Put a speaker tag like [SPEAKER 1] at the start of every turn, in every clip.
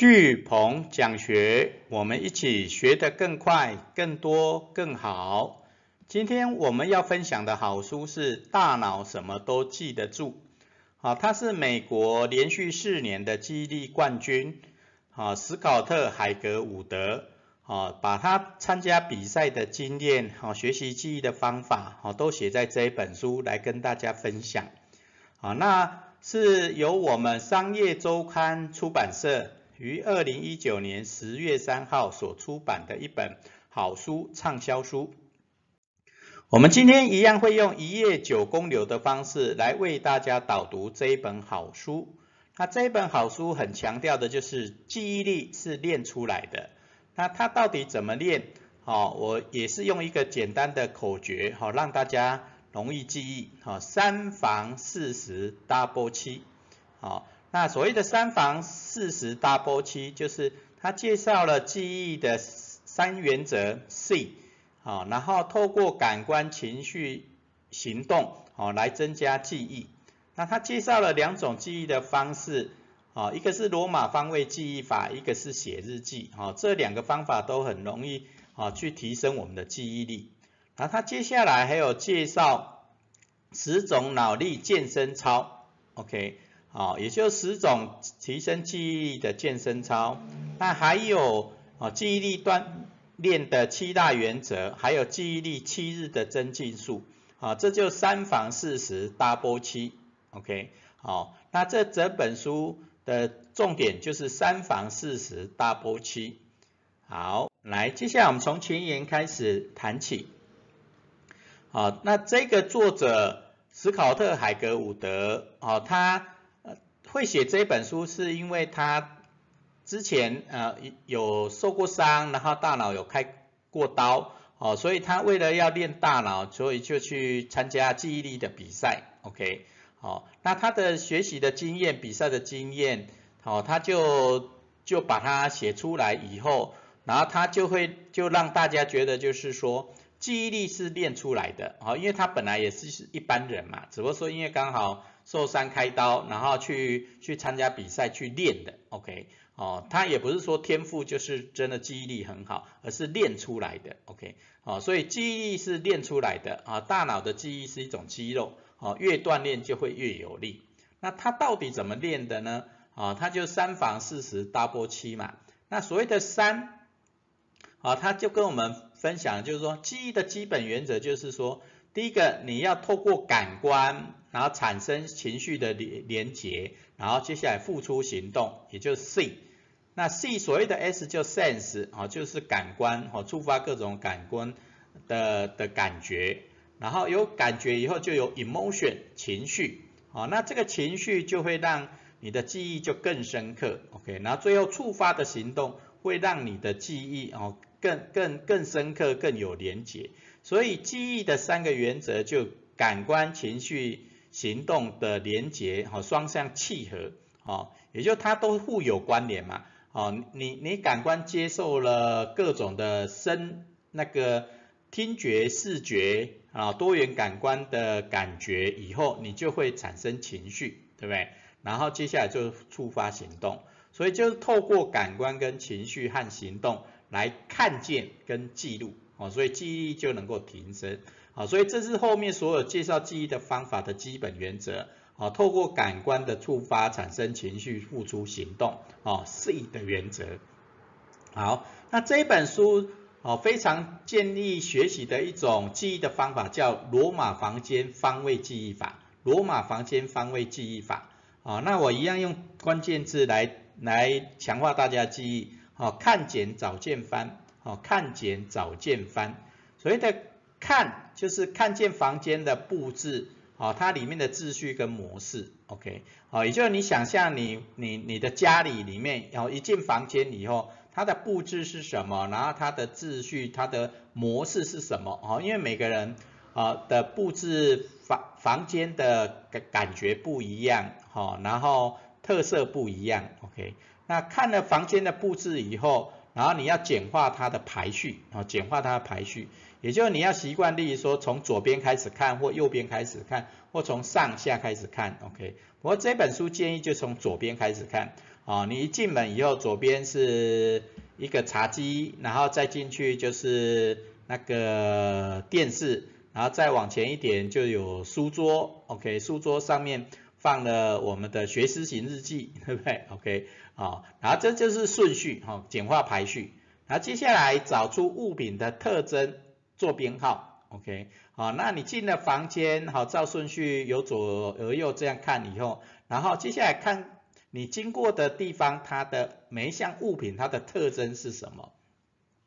[SPEAKER 1] 巨鹏讲学，我们一起学得更快、更多、更好。今天我们要分享的好书是《大脑什么都记得住》，啊，他是美国连续四年的记忆力冠军，啊，史考特·海格伍德，啊，把他参加比赛的经验，啊，学习记忆的方法，啊，都写在这一本书来跟大家分享，啊，那是由我们商业周刊出版社。于二零一九年十月三号所出版的一本好书畅销书。我们今天一样会用一页九公流的方式来为大家导读这一本好书。那这一本好书很强调的就是记忆力是练出来的。那它到底怎么练？好，我也是用一个简单的口诀，好让大家容易记忆。好，三防四十 double 七。好。那所谓的三防四十 double 七，就是他介绍了记忆的三原则 C，好，然后透过感官、情绪、行动，好来增加记忆。那他介绍了两种记忆的方式，啊，一个是罗马方位记忆法，一个是写日记，啊，这两个方法都很容易，啊，去提升我们的记忆力。然后他接下来还有介绍十种脑力健身操，OK。好，也就十种提升记忆力的健身操，那还有啊记忆力锻炼的七大原则，还有记忆力七日的增进术，啊，这就三防四十 double 七，OK，好，那这整本书的重点就是三防四十 double 七，好，来，接下来我们从前言开始谈起，好，那这个作者史考特海格伍德，啊，他会写这本书是因为他之前呃有受过伤，然后大脑有开过刀，哦，所以他为了要练大脑，所以就去参加记忆力的比赛，OK，好，那他的学习的经验、比赛的经验，好，他就就把它写出来以后，然后他就会就让大家觉得就是说记忆力是练出来的，好，因为他本来也是一般人嘛，只不过说因为刚好。受伤开刀，然后去去参加比赛去练的，OK，哦，他也不是说天赋就是真的记忆力很好，而是练出来的，OK，哦，所以记忆力是练出来的啊，大脑的记忆是一种肌肉，哦，越锻炼就会越有力。那他到底怎么练的呢？啊，他就三防四十 double 七嘛。那所谓的三，啊，他就跟我们分享，就是说记忆的基本原则就是说。第一个，你要透过感官，然后产生情绪的连连结，然后接下来付出行动，也就是 C。那 C 所谓的 S 就 sense 啊，就是感官哦，触发各种感官的的感觉，然后有感觉以后就有 emotion 情绪，好，那这个情绪就会让你的记忆就更深刻，OK，然后最后触发的行动会让你的记忆哦更更更深刻，更有连结。所以记忆的三个原则就感官、情绪、行动的连结，哈，双向契合，哦，也就它都互有关联嘛，哦，你你感官接受了各种的声，那个听觉、视觉啊，多元感官的感觉以后，你就会产生情绪，对不对？然后接下来就触发行动，所以就是透过感官跟情绪和行动来看见跟记录。哦，所以记忆力就能够提升。啊，所以这是后面所有介绍记忆的方法的基本原则。啊，透过感官的触发产生情绪，付出行动。哦，C 的原则。好，那这本书哦非常建议学习的一种记忆的方法叫罗马房间方位记忆法。罗马房间方位记忆法。啊，那我一样用关键字来来强化大家记忆。好，看见找见翻。哦，看见找见翻，所谓的看就是看见房间的布置，哦，它里面的秩序跟模式，OK，哦，也就是你想象你你你的家里里面，然后一进房间以后，它的布置是什么，然后它的秩序、它的模式是什么，哦，因为每个人啊的布置房房间的感感觉不一样，哈，然后特色不一样，OK，那看了房间的布置以后。然后你要简化它的排序，啊，简化它的排序，也就是你要习惯，例如说从左边开始看，或右边开始看，或从上下开始看，OK。不过这本书建议就从左边开始看，啊，你一进门以后，左边是一个茶几，然后再进去就是那个电视，然后再往前一点就有书桌，OK，书桌上面放了我们的学思型日记，对不对？OK，啊，然后这就是顺序，哈，简化排序。然后接下来找出物品的特征，做编号，OK，好，那你进了房间，好，照顺序由左而右这样看以后，然后接下来看你经过的地方，它的每一项物品它的特征是什么？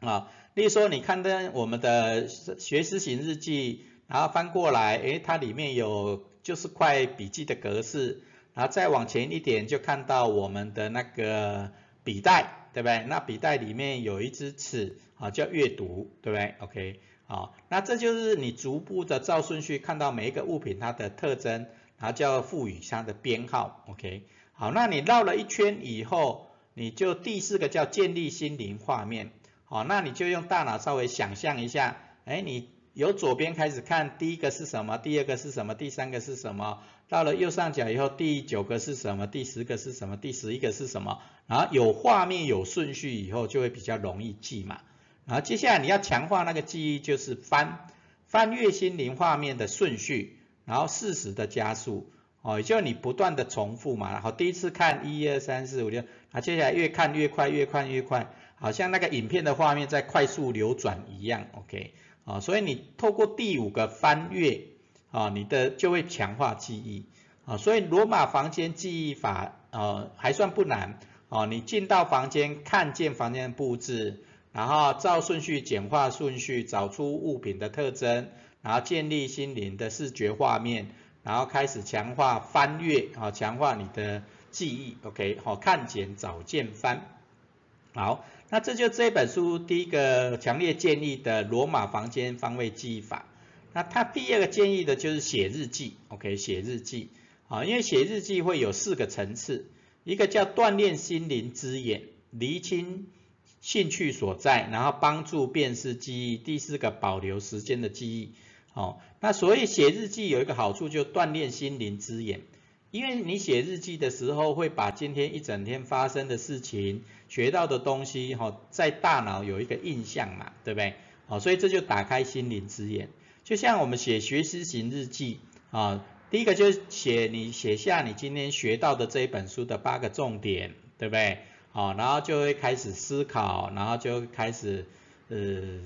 [SPEAKER 1] 啊，例如说你看的我们的学思型日记，然后翻过来，诶，它里面有就是块笔记的格式，然后再往前一点就看到我们的那个笔袋。对不对？那笔袋里面有一支尺，啊，叫阅读，对不对？OK，好，那这就是你逐步的照顺序看到每一个物品它的特征，然后叫赋予它的编号，OK，好，那你绕了一圈以后，你就第四个叫建立心灵画面，好，那你就用大脑稍微想象一下，哎，你。由左边开始看，第一个是什么？第二个是什么？第三个是什么？到了右上角以后，第九个是什么？第十个是什么？第十一个是什么？然后有画面有顺序以后，就会比较容易记嘛。然后接下来你要强化那个记忆，就是翻翻阅心灵画面的顺序，然后适时的加速，哦，也就你不断的重复嘛。然后第一次看一二三四五六，啊，接下来越看越快，越看越快，好像那个影片的画面在快速流转一样，OK。啊，所以你透过第五个翻阅，啊，你的就会强化记忆，啊，所以罗马房间记忆法，呃，还算不难，啊，你进到房间，看见房间布置，然后照顺序简化顺序，找出物品的特征，然后建立心灵的视觉画面，然后开始强化翻阅，啊，强化你的记忆，OK，好，看见找见翻，好。那这就这本书第一个强烈建议的罗马房间方位记忆法。那他第二个建议的就是写日记，OK，写日记啊，因为写日记会有四个层次，一个叫锻炼心灵之眼，厘清兴趣所在，然后帮助辨识记忆，第四个保留时间的记忆。哦，那所以写日记有一个好处，就锻炼心灵之眼。因为你写日记的时候，会把今天一整天发生的事情、学到的东西，哈，在大脑有一个印象嘛，对不对？好，所以这就打开心灵之眼。就像我们写学习型日记，啊，第一个就是写你写下你今天学到的这一本书的八个重点，对不对？好，然后就会开始思考，然后就开始呃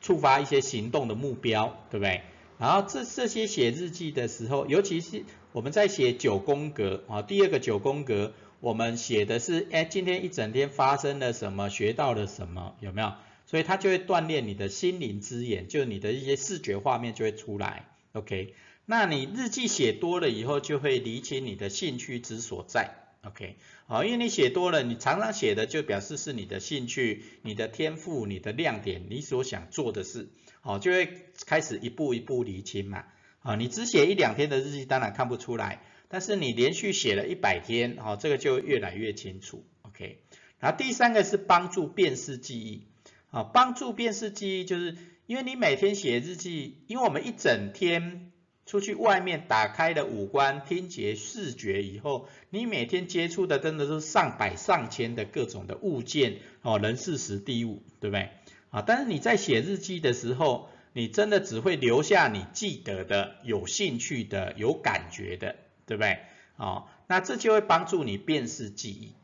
[SPEAKER 1] 触发一些行动的目标，对不对？然后这这些写日记的时候，尤其是我们在写九宫格啊，第二个九宫格，我们写的是，哎，今天一整天发生了什么，学到了什么，有没有？所以它就会锻炼你的心灵之眼，就你的一些视觉画面就会出来，OK？那你日记写多了以后，就会理清你的兴趣之所在，OK？好，因为你写多了，你常常写的就表示是你的兴趣、你的天赋、你的亮点、你所想做的事。哦，就会开始一步一步厘清嘛。啊，你只写一两天的日记，当然看不出来。但是你连续写了一百天，哦，这个就越来越清楚。OK。然后第三个是帮助辨识记忆。啊，帮助辨识记忆，就是因为你每天写日记，因为我们一整天出去外面打开了五官，听觉、视觉以后，你每天接触的真的是上百上千的各种的物件，哦，人事时地物，对不对？啊，但是你在写日记的时候，你真的只会留下你记得的、有兴趣的、有感觉的，对不对？啊，那这就会帮助你辨识记忆。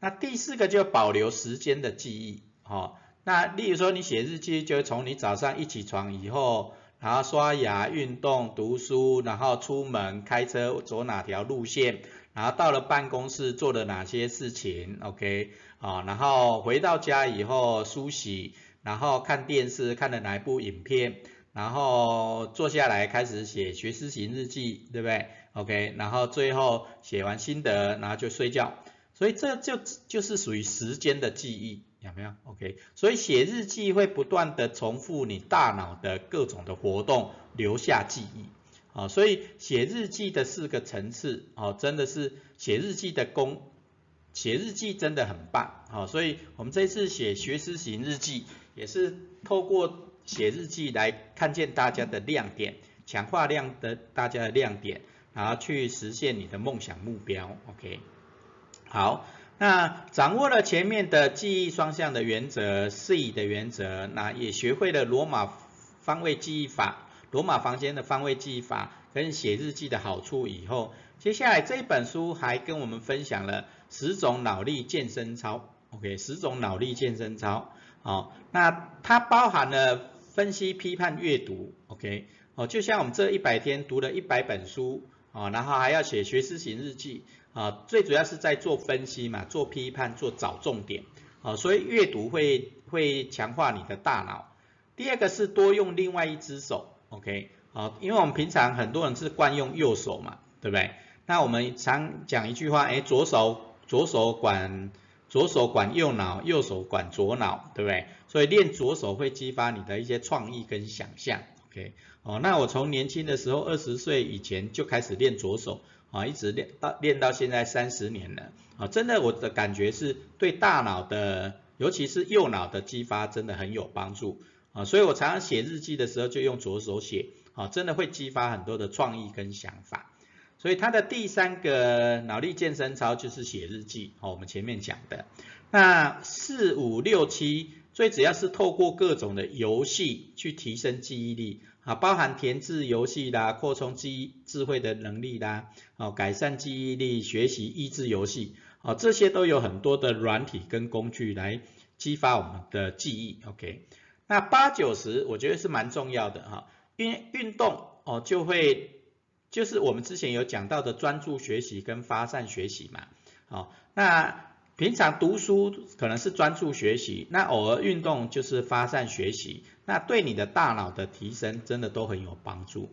[SPEAKER 1] 那第四个就保留时间的记忆，好，那例如说你写日记，就从你早上一起床以后，然后刷牙、运动、读书，然后出门开车走哪条路线，然后到了办公室做了哪些事情，OK，啊，然后回到家以后梳洗。然后看电视看了哪一部影片，然后坐下来开始写学思型日记，对不对？OK，然后最后写完心得，然后就睡觉。所以这就就是属于时间的记忆，有没有？OK，所以写日记会不断的重复你大脑的各种的活动，留下记忆。啊，所以写日记的四个层次，哦，真的是写日记的功。写日记真的很棒，好，所以我们这次写学思型日记，也是透过写日记来看见大家的亮点，强化亮的大家的亮点，然后去实现你的梦想目标，OK。好，那掌握了前面的记忆双向的原则，C 的原则，那也学会了罗马方位记忆法，罗马房间的方位记忆法跟写日记的好处以后，接下来这本书还跟我们分享了十种脑力健身操，OK，十种脑力健身操，哦，那它包含了分析、批判、阅读，OK，哦，就像我们这一百天读了一百本书，啊，然后还要写学思型日记。啊，最主要是在做分析嘛，做批判，做找重点，啊，所以阅读会会强化你的大脑。第二个是多用另外一只手，OK，好，因为我们平常很多人是惯用右手嘛，对不对？那我们常讲一句话，哎，左手左手管左手管右脑，右手管左脑，对不对？所以练左手会激发你的一些创意跟想象，OK，哦，那我从年轻的时候二十岁以前就开始练左手。啊，一直练到练到现在三十年了，啊，真的我的感觉是对大脑的，尤其是右脑的激发真的很有帮助，啊，所以我常常写日记的时候就用左手写，啊，真的会激发很多的创意跟想法。所以它的第三个脑力健身操就是写日记，哦，我们前面讲的。那四五六七最主要是透过各种的游戏去提升记忆力。啊，包含填字游戏啦，扩充记忆智慧的能力啦，哦，改善记忆力、学习益智游戏，哦，这些都有很多的软体跟工具来激发我们的记忆。OK，那八九十我觉得是蛮重要的哈，因为运动哦就会就是我们之前有讲到的专注学习跟发散学习嘛，好，那。平常读书可能是专注学习，那偶尔运动就是发散学习，那对你的大脑的提升真的都很有帮助。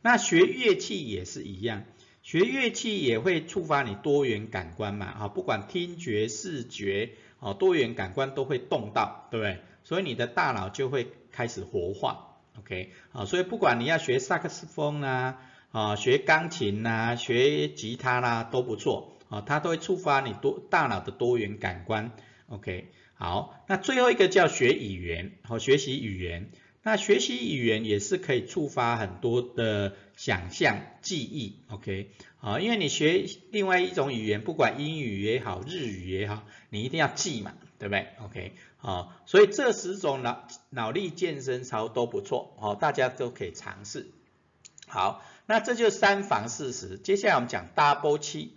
[SPEAKER 1] 那学乐器也是一样，学乐器也会触发你多元感官嘛，啊，不管听觉、视觉，哦，多元感官都会动到，对不对？所以你的大脑就会开始活化，OK，啊，所以不管你要学萨克斯风，啊，啊学钢琴啦，学吉他啦，都不错。啊，它都会触发你多大脑的多元感官，OK，好，那最后一个叫学语言，好，学习语言，那学习语言也是可以触发很多的想象记忆，OK，啊，因为你学另外一种语言，不管英语也好，日语也好，你一定要记嘛，对不对？OK，好，所以这十种脑脑力健身操都不错，好，大家都可以尝试。好，那这就是三防四实，接下来我们讲 double 七。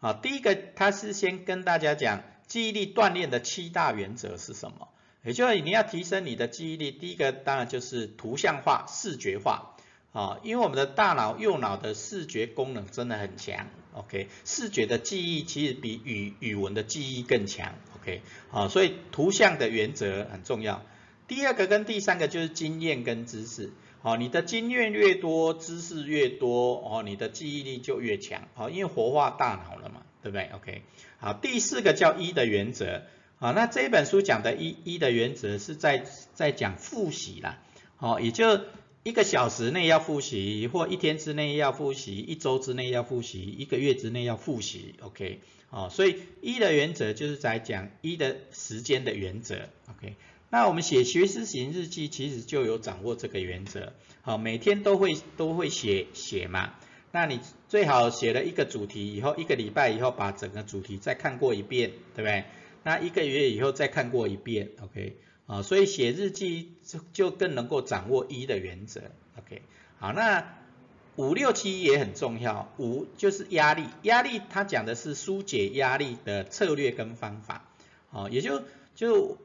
[SPEAKER 1] 啊，第一个，它是先跟大家讲记忆力锻炼的七大原则是什么？也就是你要提升你的记忆力，第一个当然就是图像化、视觉化。啊，因为我们的大脑右脑的视觉功能真的很强，OK，视觉的记忆其实比语语文的记忆更强，OK，啊，所以图像的原则很重要。第二个跟第三个就是经验跟知识。好，你的经验越多，知识越多，哦，你的记忆力就越强，好，因为活化大脑了嘛，对不对？OK，好，第四个叫一的原则，好，那这本书讲的一一的原则是在在讲复习啦，好，也就一个小时内要复习，或一天之内要复习，一周之内要复习，一个月之内要复习，OK，好，所以一的原则就是在讲一的时间的原则，OK。那我们写学思型日记，其实就有掌握这个原则，好，每天都会都会写写嘛。那你最好写了一个主题以后，一个礼拜以后把整个主题再看过一遍，对不对？那一个月以后再看过一遍，OK，啊，所以写日记就就更能够掌握一的原则，OK，好，那五六七也很重要，五就是压力，压力它讲的是疏解压力的策略跟方法，好，也就就。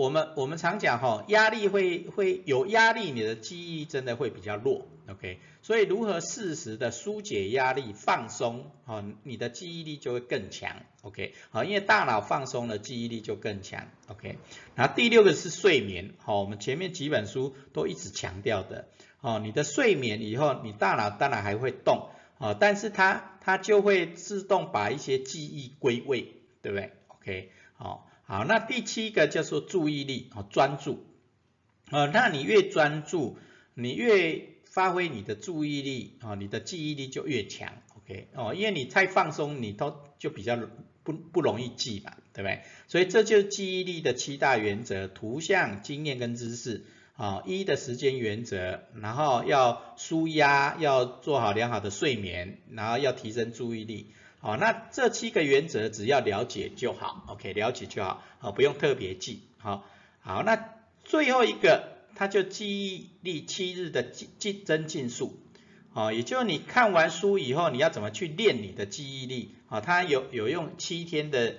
[SPEAKER 1] 我们我们常讲哈，压力会会有压力，你的记忆真的会比较弱，OK？所以如何适时的疏解压力、放松，哈，你的记忆力就会更强，OK？好，因为大脑放松了，记忆力就更强，OK？然后第六个是睡眠，好，我们前面几本书都一直强调的，哦，你的睡眠以后，你大脑当然还会动，哦，但是它它就会自动把一些记忆归位，对不对？OK？好。好，那第七个叫做注意力，哦，专注，呃，那你越专注，你越发挥你的注意力，哦，你的记忆力就越强，OK，哦，因为你太放松，你都就比较不不容易记嘛，对不对？所以这就是记忆力的七大原则：图像、经验跟知识，啊，一的时间原则，然后要舒压，要做好良好的睡眠，然后要提升注意力。好，那这七个原则只要了解就好，OK，了解就好，啊，不用特别记，好，好，那最后一个，它就记忆力七日的记记增进术，啊，也就是你看完书以后，你要怎么去练你的记忆力，啊，它有有用七天的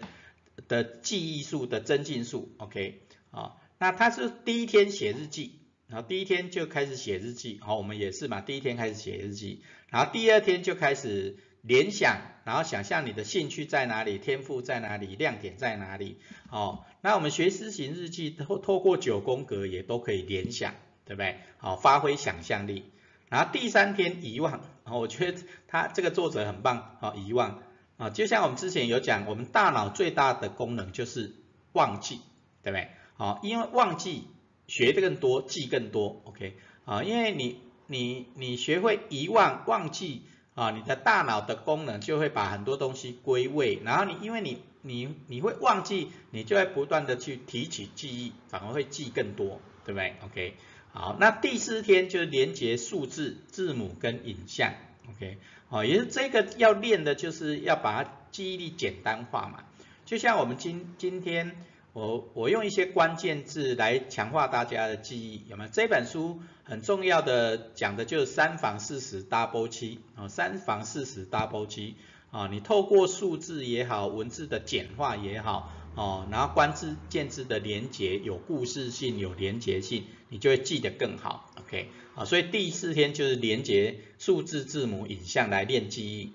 [SPEAKER 1] 的记忆术的增进术，OK，啊，那它是第一天写日记，然后第一天就开始写日记，好，我们也是嘛，第一天开始写日记，然后第二天就开始。联想，然后想象你的兴趣在哪里，天赋在哪里，亮点在哪里。哦，那我们学思行日记透透过九宫格也都可以联想，对不对？好，发挥想象力。然后第三天遗忘，哦，我觉得他这个作者很棒，好，遗忘啊，就像我们之前有讲，我们大脑最大的功能就是忘记，对不对？好，因为忘记学的更多，记更多，OK，啊，因为你你你学会遗忘忘记。啊，你的大脑的功能就会把很多东西归位，然后你因为你你你会忘记，你就会不断的去提取记忆，反而会记更多，对不对？OK，好，那第四天就是连接数字、字母跟影像，OK，好，也是这个要练的，就是要把记忆力简单化嘛，就像我们今今天。我我用一些关键字来强化大家的记忆，有没有？这本书很重要的讲的就是三防四十 double 七啊，三防四十 double 七啊，你透过数字也好，文字的简化也好，哦，然后关字键字的连接有故事性、有连结性，你就会记得更好，OK 啊，所以第四天就是连接数字、字母、影像来练记忆。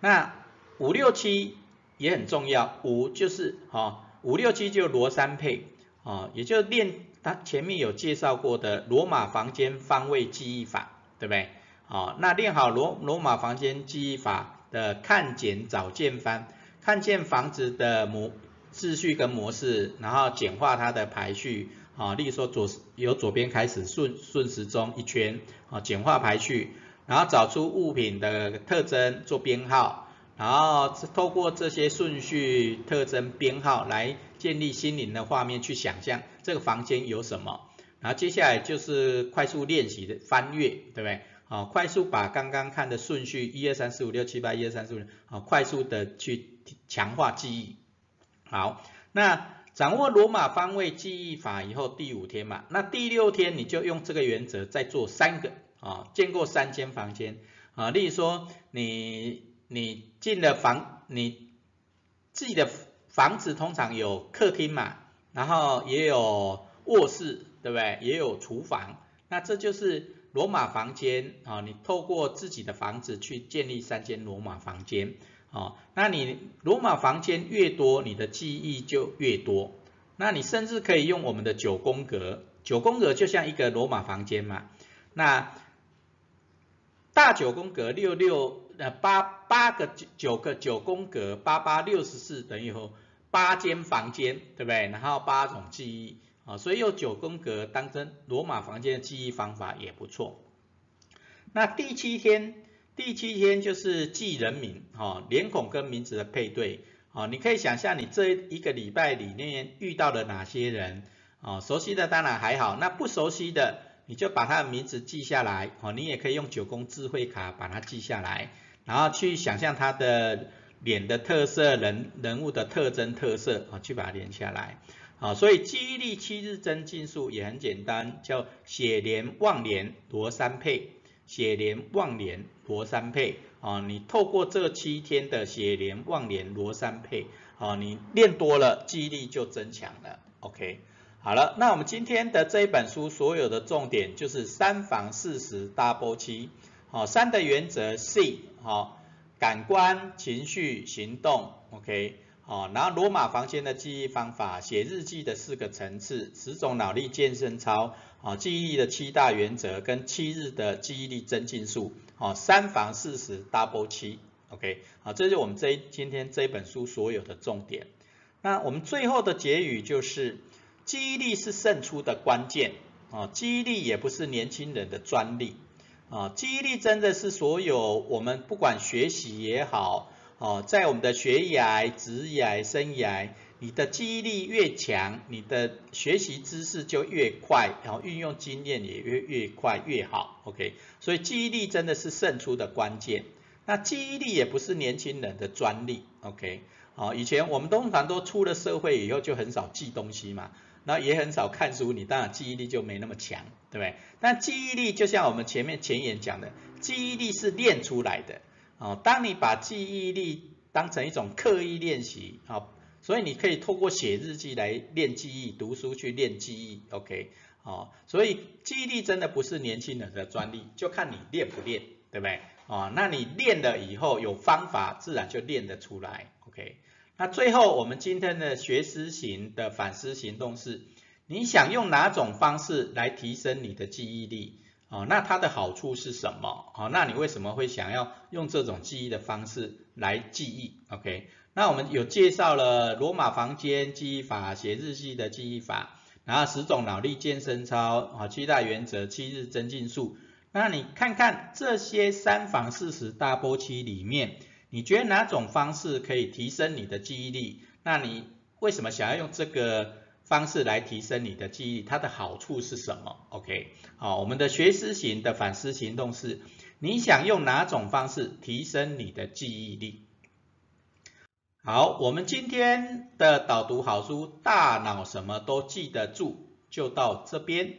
[SPEAKER 1] 那五六七也很重要，五就是哈。五六七就罗三配啊，也就练他前面有介绍过的罗马房间方位记忆法，对不对？啊，那练好罗罗马房间记忆法的看简找见方，看见房子的模秩序跟模式，然后简化它的排序啊，例如说左由左边开始顺顺时钟一圈啊，简化排序，然后找出物品的特征做编号。然后透过这些顺序、特征、编号来建立心灵的画面，去想象这个房间有什么。然后接下来就是快速练习的翻阅，对不对？好，快速把刚刚看的顺序一二三四五六七八一二三四五六，好，快速的去强化记忆。好，那掌握罗马方位记忆法以后，第五天嘛，那第六天你就用这个原则再做三个啊，见过三间房间啊，例如说你。你进了房，你自己的房子通常有客厅嘛，然后也有卧室，对不对？也有厨房，那这就是罗马房间啊。你透过自己的房子去建立三间罗马房间啊，那你罗马房间越多，你的记忆就越多。那你甚至可以用我们的九宫格，九宫格就像一个罗马房间嘛。那大九宫格六六。呃，八八个九九个九宫格，八八六十四等于八间房间，对不对？然后八种记忆啊，所以用九宫格当真罗马房间的记忆方法也不错。那第七天，第七天就是记人名，哈，脸孔跟名字的配对，啊，你可以想象你这一个礼拜里面遇到了哪些人，啊，熟悉的当然还好，那不熟悉的你就把他的名字记下来，哦，你也可以用九宫智慧卡把它记下来。然后去想象他的脸的特色、人人物的特征特色啊，去把它连下来啊。所以记忆力七日增进术也很简单，叫写连忘连罗三配，写连忘连罗三配啊。你透过这七天的写连忘连罗三配啊，你练多了，记忆力就增强了。OK，好了，那我们今天的这一本书所有的重点就是三防四十 double 七。好，三的原则 C，好，感官、情绪、行动，OK，好，然后罗马房间的记忆方法，写日记的四个层次，十种脑力健身操，好，记忆力的七大原则跟七日的记忆力增进术，好，三防四十 double 七，OK，好，这是我们这今天这本书所有的重点。那我们最后的结语就是，记忆力是胜出的关键，啊，记忆力也不是年轻人的专利。啊，记忆力真的是所有我们不管学习也好，哦，在我们的学涯、职涯、生涯，你的记忆力越强，你的学习知识就越快，然后运用经验也越越快越好。OK，所以记忆力真的是胜出的关键。那记忆力也不是年轻人的专利，OK？好，以前我们通常都出了社会以后就很少记东西嘛，那也很少看书，你当然记忆力就没那么强，对不对？但记忆力就像我们前面前言讲的，记忆力是练出来的，哦，当你把记忆力当成一种刻意练习，好，所以你可以透过写日记来练记忆，读书去练记忆，OK？哦，所以记忆力真的不是年轻人的专利，就看你练不练，对不对？哦，那你练了以后有方法，自然就练得出来，OK？那最后我们今天的学思型的反思行动是，你想用哪种方式来提升你的记忆力？哦，那它的好处是什么？哦，那你为什么会想要用这种记忆的方式来记忆？OK？那我们有介绍了罗马房间记忆法、写日记的记忆法。然后十种脑力健身操，啊，七大原则，七日增进术。那你看看这些三房四十大波期里面，你觉得哪种方式可以提升你的记忆力？那你为什么想要用这个方式来提升你的记忆？它的好处是什么？OK，好，我们的学思型的反思行动是，你想用哪种方式提升你的记忆力？好，我们今天的导读好书《大脑什么都记得住》就到这边。